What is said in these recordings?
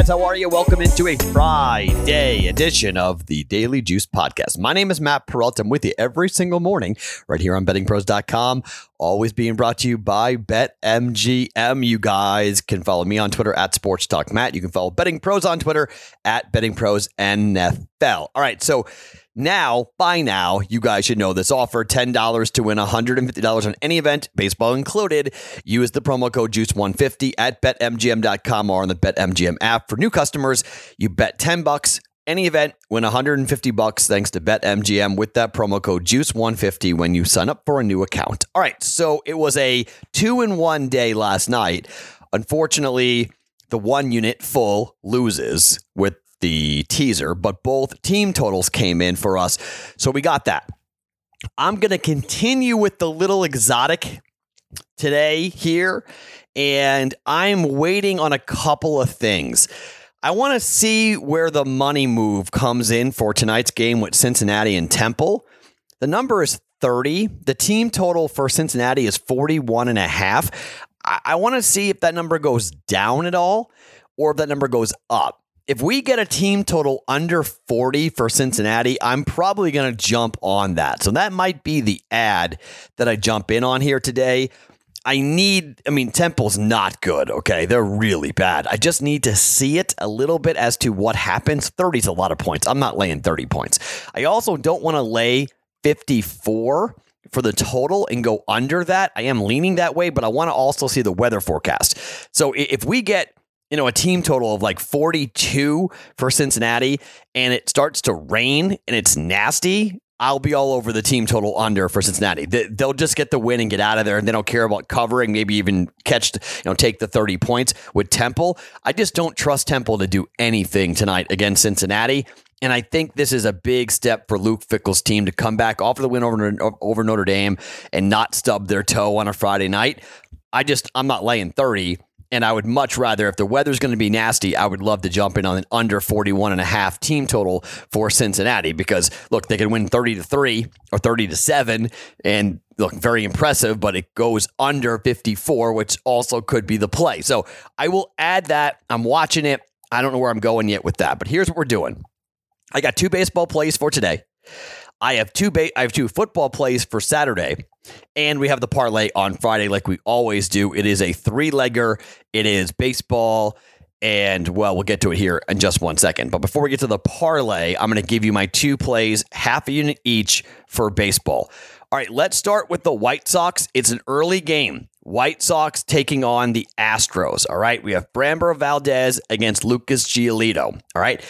guys. How are you? Welcome into a Friday edition of the Daily Juice Podcast. My name is Matt Perrault. I'm with you every single morning right here on bettingpros.com. Always being brought to you by BetMGM. You guys can follow me on Twitter at Sports Talk Matt. You can follow Betting Pros on Twitter at Betting Pros NFL. All right. So, now, by now, you guys should know this offer $10 to win $150 on any event, baseball included. Use the promo code JUICE150 at betmgm.com or on the BetMGM app. For new customers, you bet 10 bucks any event, win 150 bucks thanks to BetMGM with that promo code JUICE150 when you sign up for a new account. All right, so it was a two in one day last night. Unfortunately, the one unit full loses with the teaser, but both team totals came in for us. So we got that. I'm going to continue with the little exotic today here, and I'm waiting on a couple of things. I want to see where the money move comes in for tonight's game with Cincinnati and Temple. The number is 30. The team total for Cincinnati is 41 and a half. I, I want to see if that number goes down at all or if that number goes up if we get a team total under 40 for Cincinnati, I'm probably going to jump on that. So that might be the ad that I jump in on here today. I need, I mean, Temple's not good, okay? They're really bad. I just need to see it a little bit as to what happens. 30 is a lot of points. I'm not laying 30 points. I also don't want to lay 54 for the total and go under that. I am leaning that way, but I want to also see the weather forecast. So if we get you know, a team total of like 42 for Cincinnati and it starts to rain and it's nasty, I'll be all over the team total under for Cincinnati. They'll just get the win and get out of there, and they don't care about covering, maybe even catch, you know, take the 30 points with Temple. I just don't trust Temple to do anything tonight against Cincinnati. And I think this is a big step for Luke Fickell's team to come back off of the win over, over Notre Dame and not stub their toe on a Friday night. I just, I'm not laying 30. And I would much rather, if the weather's going to be nasty, I would love to jump in on an under 41 and a half team total for Cincinnati because look, they can win 30 to 3 or 30 to 7 and look very impressive, but it goes under 54, which also could be the play. So I will add that. I'm watching it. I don't know where I'm going yet with that, but here's what we're doing. I got two baseball plays for today. I have two ba- I have two football plays for Saturday, and we have the parlay on Friday, like we always do. It is a three legger. It is baseball, and well, we'll get to it here in just one second. But before we get to the parlay, I'm going to give you my two plays, half a unit each for baseball. All right, let's start with the White Sox. It's an early game. White Sox taking on the Astros. All right, we have Framber Valdez against Lucas Giolito. All right,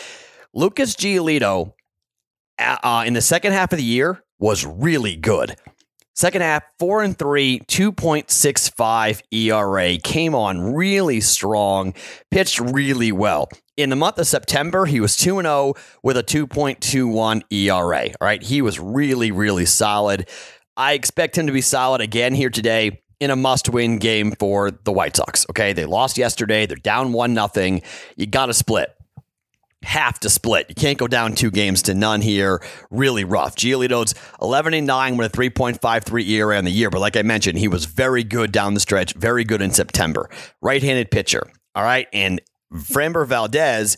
Lucas Giolito uh, in the second half of the year was really good. Second half, four and three, 2.65 ERA, came on really strong, pitched really well. In the month of September, he was 2 0 with a 2.21 ERA. All right. He was really, really solid. I expect him to be solid again here today in a must win game for the White Sox. Okay. They lost yesterday. They're down 1 0. You got to split have to split. You can't go down two games to none here. Really rough. Giolito's 11 and 9 with a 3.53 ERA on the year. But like I mentioned, he was very good down the stretch, very good in September. Right handed pitcher. All right. And Framber Valdez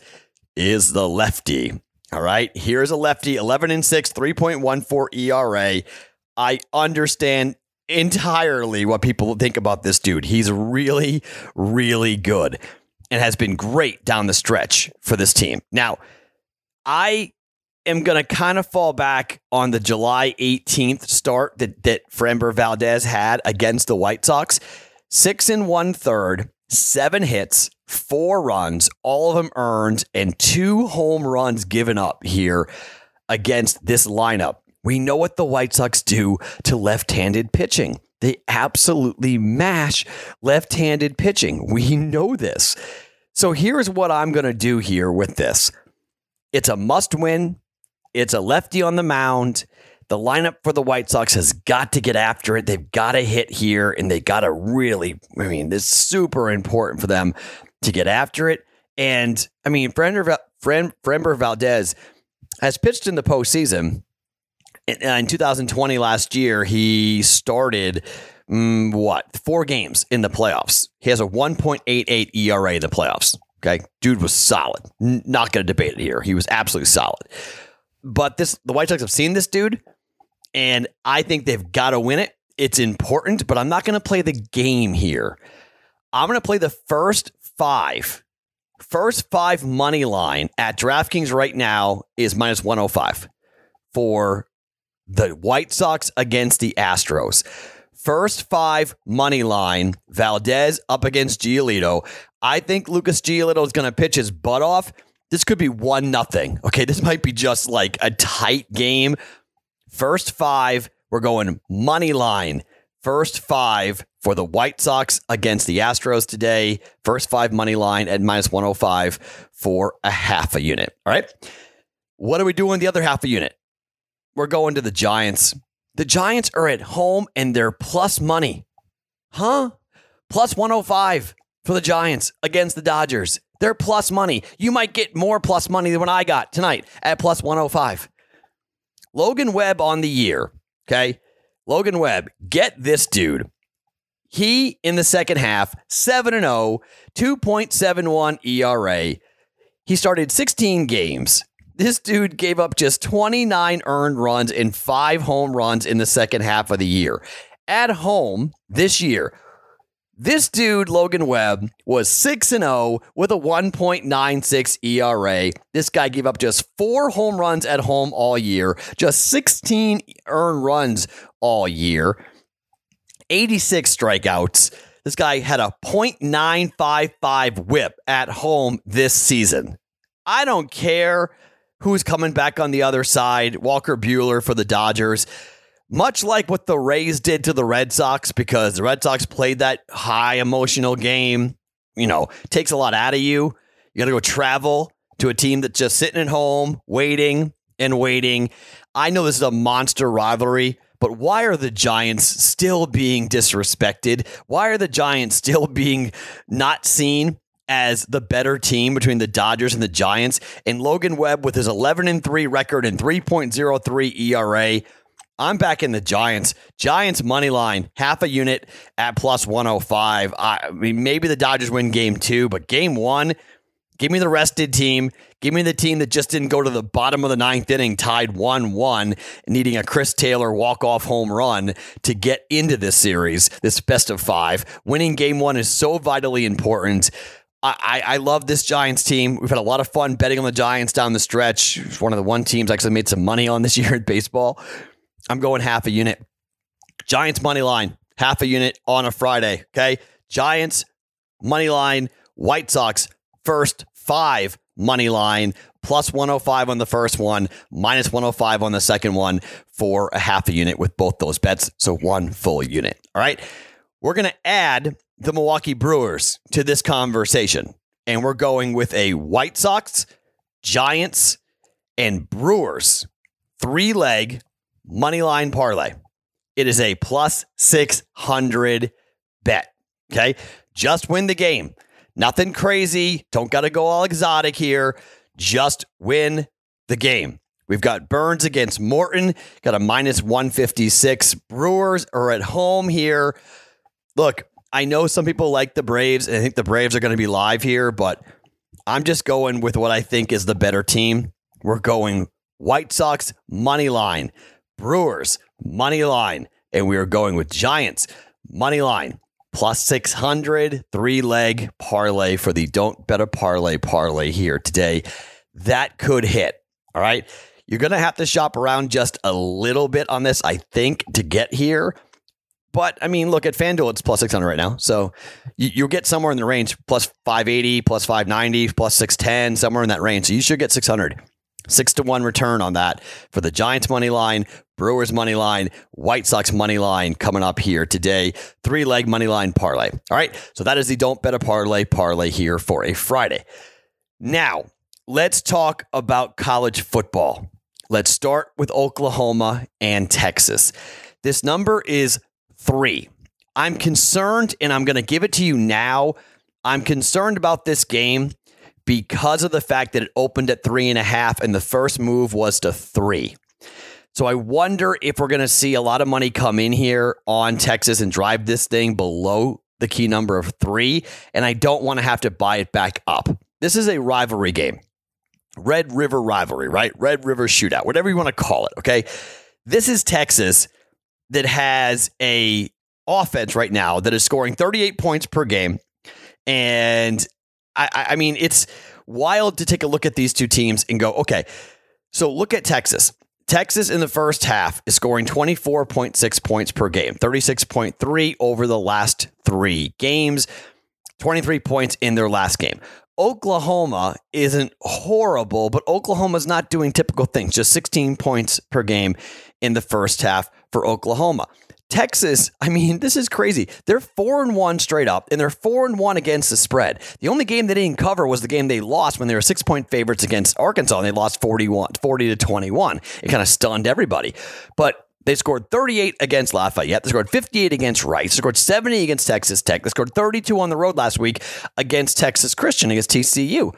is the lefty. All right. Here's a lefty 11 and 6, 3.14 ERA. I understand entirely what people think about this dude. He's really, really good and has been great down the stretch for this team. Now, I am going to kind of fall back on the July 18th start that, that Framber Valdez had against the White Sox. Six and one third, seven hits, four runs, all of them earned, and two home runs given up here against this lineup. We know what the White Sox do to left handed pitching. They absolutely mash left handed pitching. We know this. So here's what I'm going to do here with this it's a must win, it's a lefty on the mound. The lineup for the White Sox has got to get after it. They've got to hit here and they got to really, I mean, this is super important for them to get after it. And I mean, Framber, Framber Valdez has pitched in the postseason. In 2020, last year, he started mm, what four games in the playoffs. He has a 1.88 ERA in the playoffs. Okay. Dude was solid. N- not going to debate it here. He was absolutely solid. But this, the White Sox have seen this dude, and I think they've got to win it. It's important, but I'm not going to play the game here. I'm going to play the first five. First five money line at DraftKings right now is minus 105 for the White Sox against the Astros. First five money line, Valdez up against Giolito. I think Lucas Giolito is going to pitch his butt off. This could be one nothing. Okay, this might be just like a tight game. First five, we're going money line. First five for the White Sox against the Astros today. First five money line at minus 105 for a half a unit. All right. What are we doing the other half a unit? We're going to the Giants. The Giants are at home and they're plus money. Huh? Plus 105 for the Giants against the Dodgers. They're plus money. You might get more plus money than what I got tonight at plus 105. Logan Webb on the year. Okay. Logan Webb, get this dude. He in the second half, 7 0, 2.71 ERA. He started 16 games. This dude gave up just 29 earned runs and five home runs in the second half of the year. At home this year, this dude, Logan Webb, was 6 0 with a 1.96 ERA. This guy gave up just four home runs at home all year, just 16 earned runs all year, 86 strikeouts. This guy had a .955 whip at home this season. I don't care who's coming back on the other side. Walker Buehler for the Dodgers. Much like what the Rays did to the Red Sox, because the Red Sox played that high emotional game, you know, takes a lot out of you. You got to go travel to a team that's just sitting at home, waiting and waiting. I know this is a monster rivalry, but why are the Giants still being disrespected? Why are the Giants still being not seen as the better team between the Dodgers and the Giants? And Logan Webb with his 11 and 3 record and 3.03 ERA. I'm back in the Giants. Giants money line, half a unit at plus 105. I mean, maybe the Dodgers win game two, but game one, give me the rested team. Give me the team that just didn't go to the bottom of the ninth inning, tied 1 1, needing a Chris Taylor walk off home run to get into this series, this best of five. Winning game one is so vitally important. I, I love this Giants team. We've had a lot of fun betting on the Giants down the stretch. It's one of the one teams I actually made some money on this year in baseball. I'm going half a unit. Giants money line, half a unit on a Friday. Okay. Giants money line, White Sox first five money line, plus 105 on the first one, minus 105 on the second one for a half a unit with both those bets. So one full unit. All right. We're going to add the Milwaukee Brewers to this conversation. And we're going with a White Sox, Giants, and Brewers three leg money line parlay. It is a plus 600 bet. Okay. Just win the game. Nothing crazy. Don't got to go all exotic here. Just win the game. We've got Burns against Morton, got a minus 156. Brewers are at home here. Look, I know some people like the Braves, and I think the Braves are going to be live here, but I'm just going with what I think is the better team. We're going White Sox money line. Brewers, money line. And we are going with Giants, money line, plus 600, three leg parlay for the Don't Bet a Parlay parlay here today. That could hit. All right. You're going to have to shop around just a little bit on this, I think, to get here. But I mean, look at FanDuel, it's plus 600 right now. So you, will get somewhere in the range plus 580, plus 590, plus 610, somewhere in that range. So you should get 600. Six to one return on that for the Giants money line, Brewers money line, White Sox money line coming up here today. Three leg money line parlay. All right. So that is the don't bet a parlay parlay here for a Friday. Now, let's talk about college football. Let's start with Oklahoma and Texas. This number is three. I'm concerned, and I'm going to give it to you now. I'm concerned about this game because of the fact that it opened at three and a half and the first move was to three. So I wonder if we're going to see a lot of money come in here on Texas and drive this thing below the key number of three. And I don't want to have to buy it back up. this is a rivalry game. Red River rivalry, right? Red River shootout, whatever you want to call it, okay? This is Texas that has a offense right now that is scoring 38 points per game. And I, I mean, it's wild to take a look at these two teams and go, okay, so look at Texas. Texas in the first half is scoring 24.6 points per game, 36.3 over the last three games, 23 points in their last game. Oklahoma isn't horrible, but Oklahoma's not doing typical things, just 16 points per game in the first half for Oklahoma. Texas, I mean, this is crazy. They're four and one straight up, and they're four and one against the spread. The only game they didn't cover was the game they lost when they were six point favorites against Arkansas, and they lost 41, 40 to 21. It kind of stunned everybody. But they scored 38 against Lafayette. They scored 58 against Rice. They scored 70 against Texas Tech. They scored 32 on the road last week against Texas Christian, against TCU.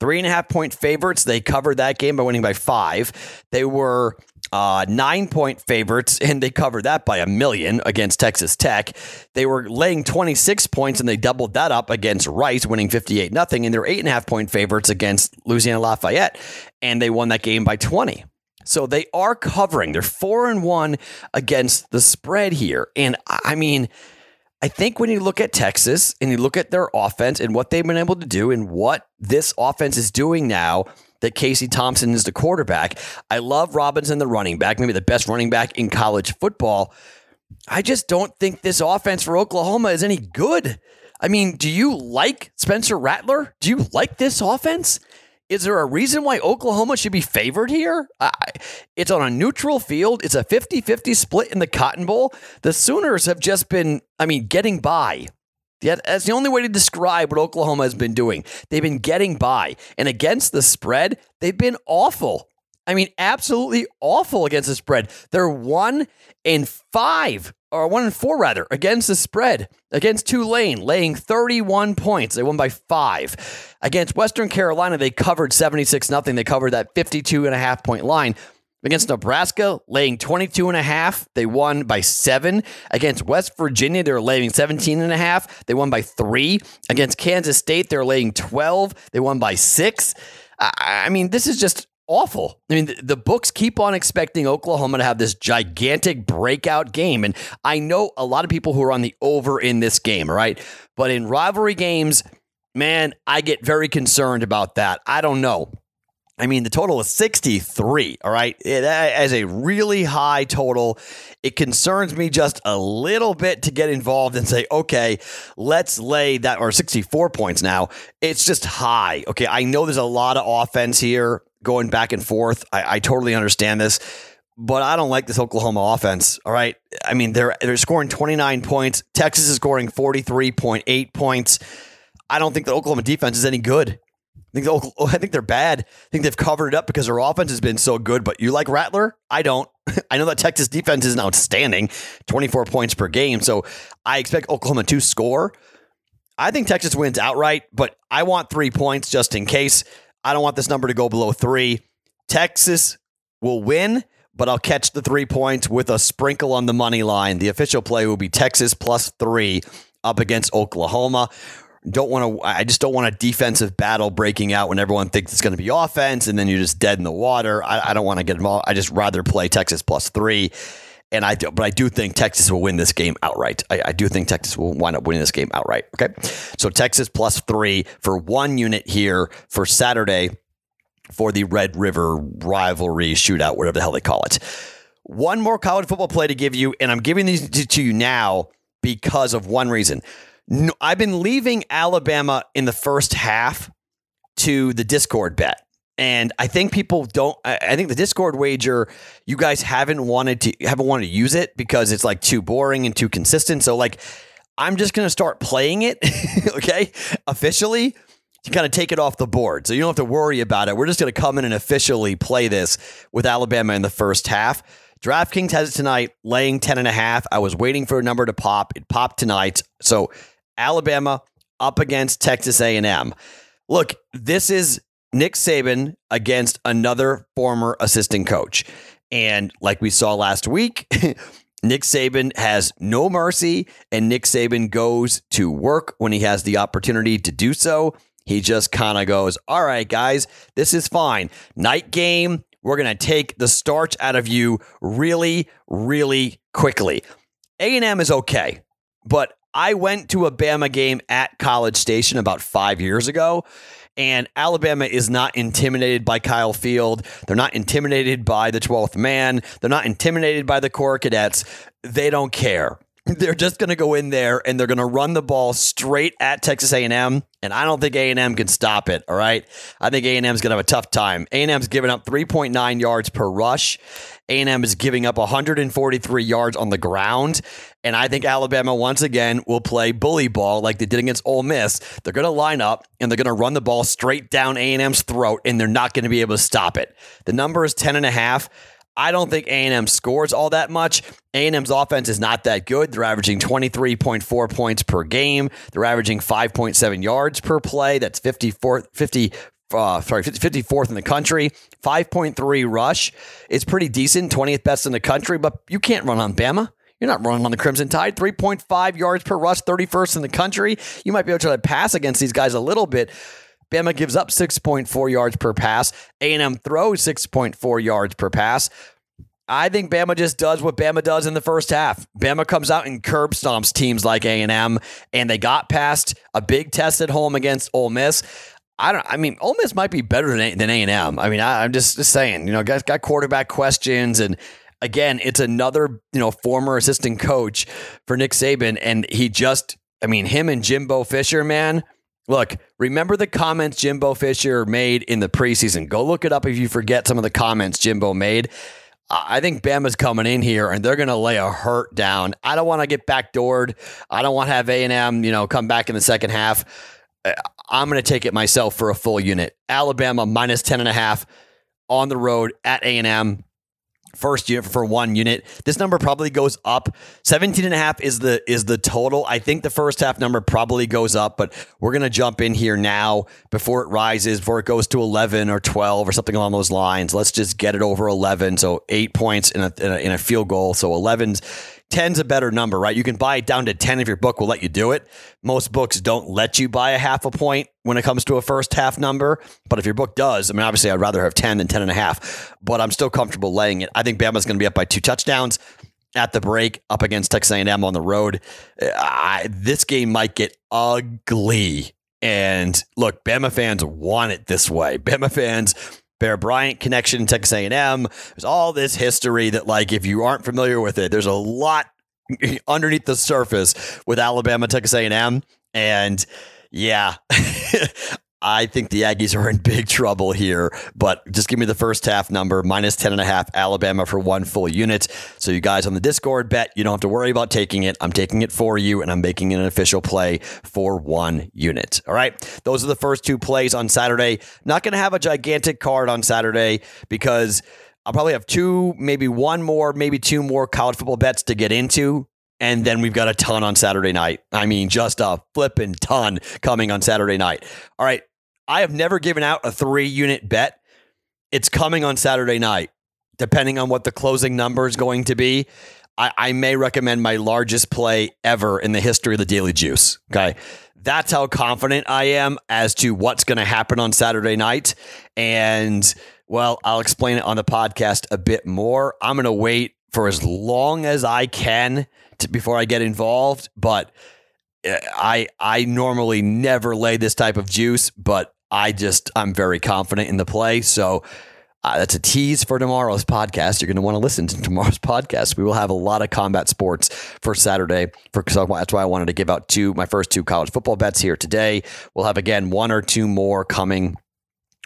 Three and a half point favorites. They covered that game by winning by five. They were uh, nine point favorites, and they covered that by a million against Texas Tech. They were laying 26 points, and they doubled that up against Rice, winning 58 nothing. And they're eight and a half point favorites against Louisiana Lafayette, and they won that game by 20. So they are covering. They're four and one against the spread here. And I mean, I think when you look at Texas and you look at their offense and what they've been able to do and what this offense is doing now that Casey Thompson is the quarterback, I love Robinson, the running back, maybe the best running back in college football. I just don't think this offense for Oklahoma is any good. I mean, do you like Spencer Rattler? Do you like this offense? Is there a reason why Oklahoma should be favored here? I, it's on a neutral field. It's a 50 50 split in the Cotton Bowl. The Sooners have just been, I mean, getting by. That's the only way to describe what Oklahoma has been doing. They've been getting by. And against the spread, they've been awful. I mean, absolutely awful against the spread. They're one in five, or one in four rather, against the spread. Against Tulane, laying 31 points. They won by five. Against Western Carolina, they covered 76 nothing. They covered that 52 and a half point line. Against Nebraska, laying 22 and a half, they won by seven. Against West Virginia, they're laying 17 and a half. They won by three. Against Kansas State, they're laying 12. They won by six. I mean, this is just awful. I mean, the, the, books keep on expecting Oklahoma to have this gigantic breakout game. And I know a lot of people who are on the over in this game, right? But in rivalry games, man, I get very concerned about that. I don't know. I mean, the total is 63, all right? As a really high total. It concerns me just a little bit to get involved and say, okay, let's lay that, or 64 points now. It's just high. Okay, I know there's a lot of offense here going back and forth. I, I totally understand this, but I don't like this Oklahoma offense. All right. I mean, they're they're scoring 29 points. Texas is scoring 43.8 points. I don't think the Oklahoma defense is any good. I think, oh, I think they're bad. I think they've covered it up because their offense has been so good. But you like Rattler? I don't. I know that Texas defense is outstanding, 24 points per game. So I expect Oklahoma to score. I think Texas wins outright, but I want three points just in case. I don't want this number to go below three. Texas will win, but I'll catch the three points with a sprinkle on the money line. The official play will be Texas plus three up against Oklahoma. Don't want to. I just don't want a defensive battle breaking out when everyone thinks it's going to be offense, and then you're just dead in the water. I, I don't want to get involved. I just rather play Texas plus three. And I do, but I do think Texas will win this game outright. I, I, do think Texas will wind up winning this game outright. Okay. So Texas plus three for one unit here for Saturday for the Red River rivalry shootout, whatever the hell they call it. One more college football play to give you, and I'm giving these to you now because of one reason. No, I've been leaving Alabama in the first half to the Discord bet. And I think people don't. I think the Discord wager, you guys haven't wanted to haven't wanted to use it because it's like too boring and too consistent. So like, I'm just gonna start playing it, okay, officially to kind of take it off the board. So you don't have to worry about it. We're just gonna come in and officially play this with Alabama in the first half. DraftKings has it tonight, laying 10 and a half. I was waiting for a number to pop. It popped tonight. So Alabama up against Texas A&M. Look, this is Nick Saban against another former assistant coach. And like we saw last week, Nick Saban has no mercy, and Nick Saban goes to work when he has the opportunity to do so. he just kind of goes, All right, guys, this is fine. Night game, we're going to take the starch out of you really, really quickly. A&M is okay, but I went to a Bama game at College Station about five years ago, and Alabama is not intimidated by Kyle Field. They're not intimidated by the 12th man. They're not intimidated by the Corps Cadets. They don't care. They're just going to go in there and they're going to run the ball straight at Texas A&M, and I don't think A&M can stop it. All right, I think A&M is going to have a tough time. A&M's giving up 3.9 yards per rush. A&M is giving up 143 yards on the ground, and I think Alabama once again will play bully ball like they did against Ole Miss. They're going to line up and they're going to run the ball straight down A&M's throat, and they're not going to be able to stop it. The number is 10 and a half. I don't think A&M scores all that much. A&M's offense is not that good. They're averaging 23.4 points per game. They're averaging 5.7 yards per play. That's 54 50 uh, sorry, 54th in the country. 5.3 rush. It's pretty decent, 20th best in the country, but you can't run on Bama. You're not running on the Crimson Tide. 3.5 yards per rush, 31st in the country. You might be able to to pass against these guys a little bit. Bama gives up 6.4 yards per pass. A&M throws 6.4 yards per pass. I think Bama just does what Bama does in the first half. Bama comes out and curb stomps teams like A&M, and they got past a big test at home against Ole Miss. I don't. I mean, Ole Miss might be better than than A and M. I mean, I, am just, just saying. You know, guys got quarterback questions, and again, it's another you know former assistant coach for Nick Saban, and he just. I mean, him and Jimbo Fisher, man. Look, remember the comments Jimbo Fisher made in the preseason. Go look it up if you forget some of the comments Jimbo made. I think Bama's coming in here and they're going to lay a hurt down. I don't want to get backdoored. I don't want to have A&M, you know, come back in the second half. Uh, I'm going to take it myself for a full unit. Alabama minus 10 and a half on the road at A&M first unit for one unit. This number probably goes up. 17 and a half is the is the total. I think the first half number probably goes up, but we're going to jump in here now before it rises, before it goes to 11 or 12 or something along those lines. Let's just get it over 11. So 8 points in a in a, in a field goal. So 11's 10's a better number, right? You can buy it down to 10 if your book will let you do it. Most books don't let you buy a half a point when it comes to a first half number. But if your book does, I mean, obviously I'd rather have 10 than 10 and a half, but I'm still comfortable laying it. I think Bama's going to be up by two touchdowns at the break up against Texas A&M on the road. I, this game might get ugly. And look, Bama fans want it this way. Bama fans Bear Bryant connection, Texas A&M. There's all this history that, like, if you aren't familiar with it, there's a lot underneath the surface with Alabama, Texas A&M, and yeah, I think the Aggies are in big trouble here, but just give me the first half number, minus 10 and a half, Alabama for one full unit. So you guys on the Discord bet, you don't have to worry about taking it. I'm taking it for you and I'm making an official play for one unit. All right. Those are the first two plays on Saturday. Not going to have a gigantic card on Saturday because I'll probably have two, maybe one more, maybe two more college football bets to get into. And then we've got a ton on Saturday night. I mean, just a flipping ton coming on Saturday night. All right. I have never given out a three unit bet. It's coming on Saturday night, depending on what the closing number is going to be. I, I may recommend my largest play ever in the history of the Daily Juice. Okay. That's how confident I am as to what's going to happen on Saturday night. And well, I'll explain it on the podcast a bit more. I'm going to wait for as long as I can to, before I get involved, but uh, I I normally never lay this type of juice, but I just, I'm very confident in the play. So uh, that's a tease for tomorrow's podcast. You're going to want to listen to tomorrow's podcast. We will have a lot of combat sports for Saturday. For that's why I wanted to give out two my first two college football bets here today. We'll have again one or two more coming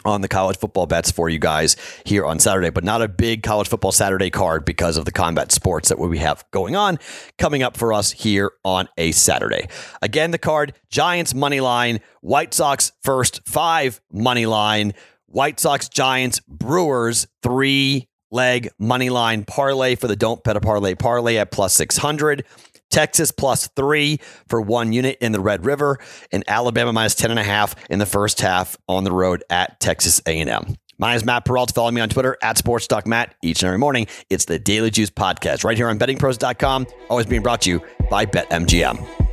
on the college football bets for you guys here on Saturday, but not a big college football Saturday card because of the combat sports that we have going on coming up for us here on a Saturday. Again, the card Giants money line, White Sox first five money line, White Sox Giants Brewers three leg money line parlay for the don't bet a parlay parlay at plus 600. Texas plus three for one unit in the Red River, and Alabama minus 10 and a half in the first half on the road at Texas A&M. My name is Matt Perrault. Follow me on Twitter at SportsDocMatt each and every morning. It's the Daily Juice Podcast right here on bettingpros.com, always being brought to you by BetMGM.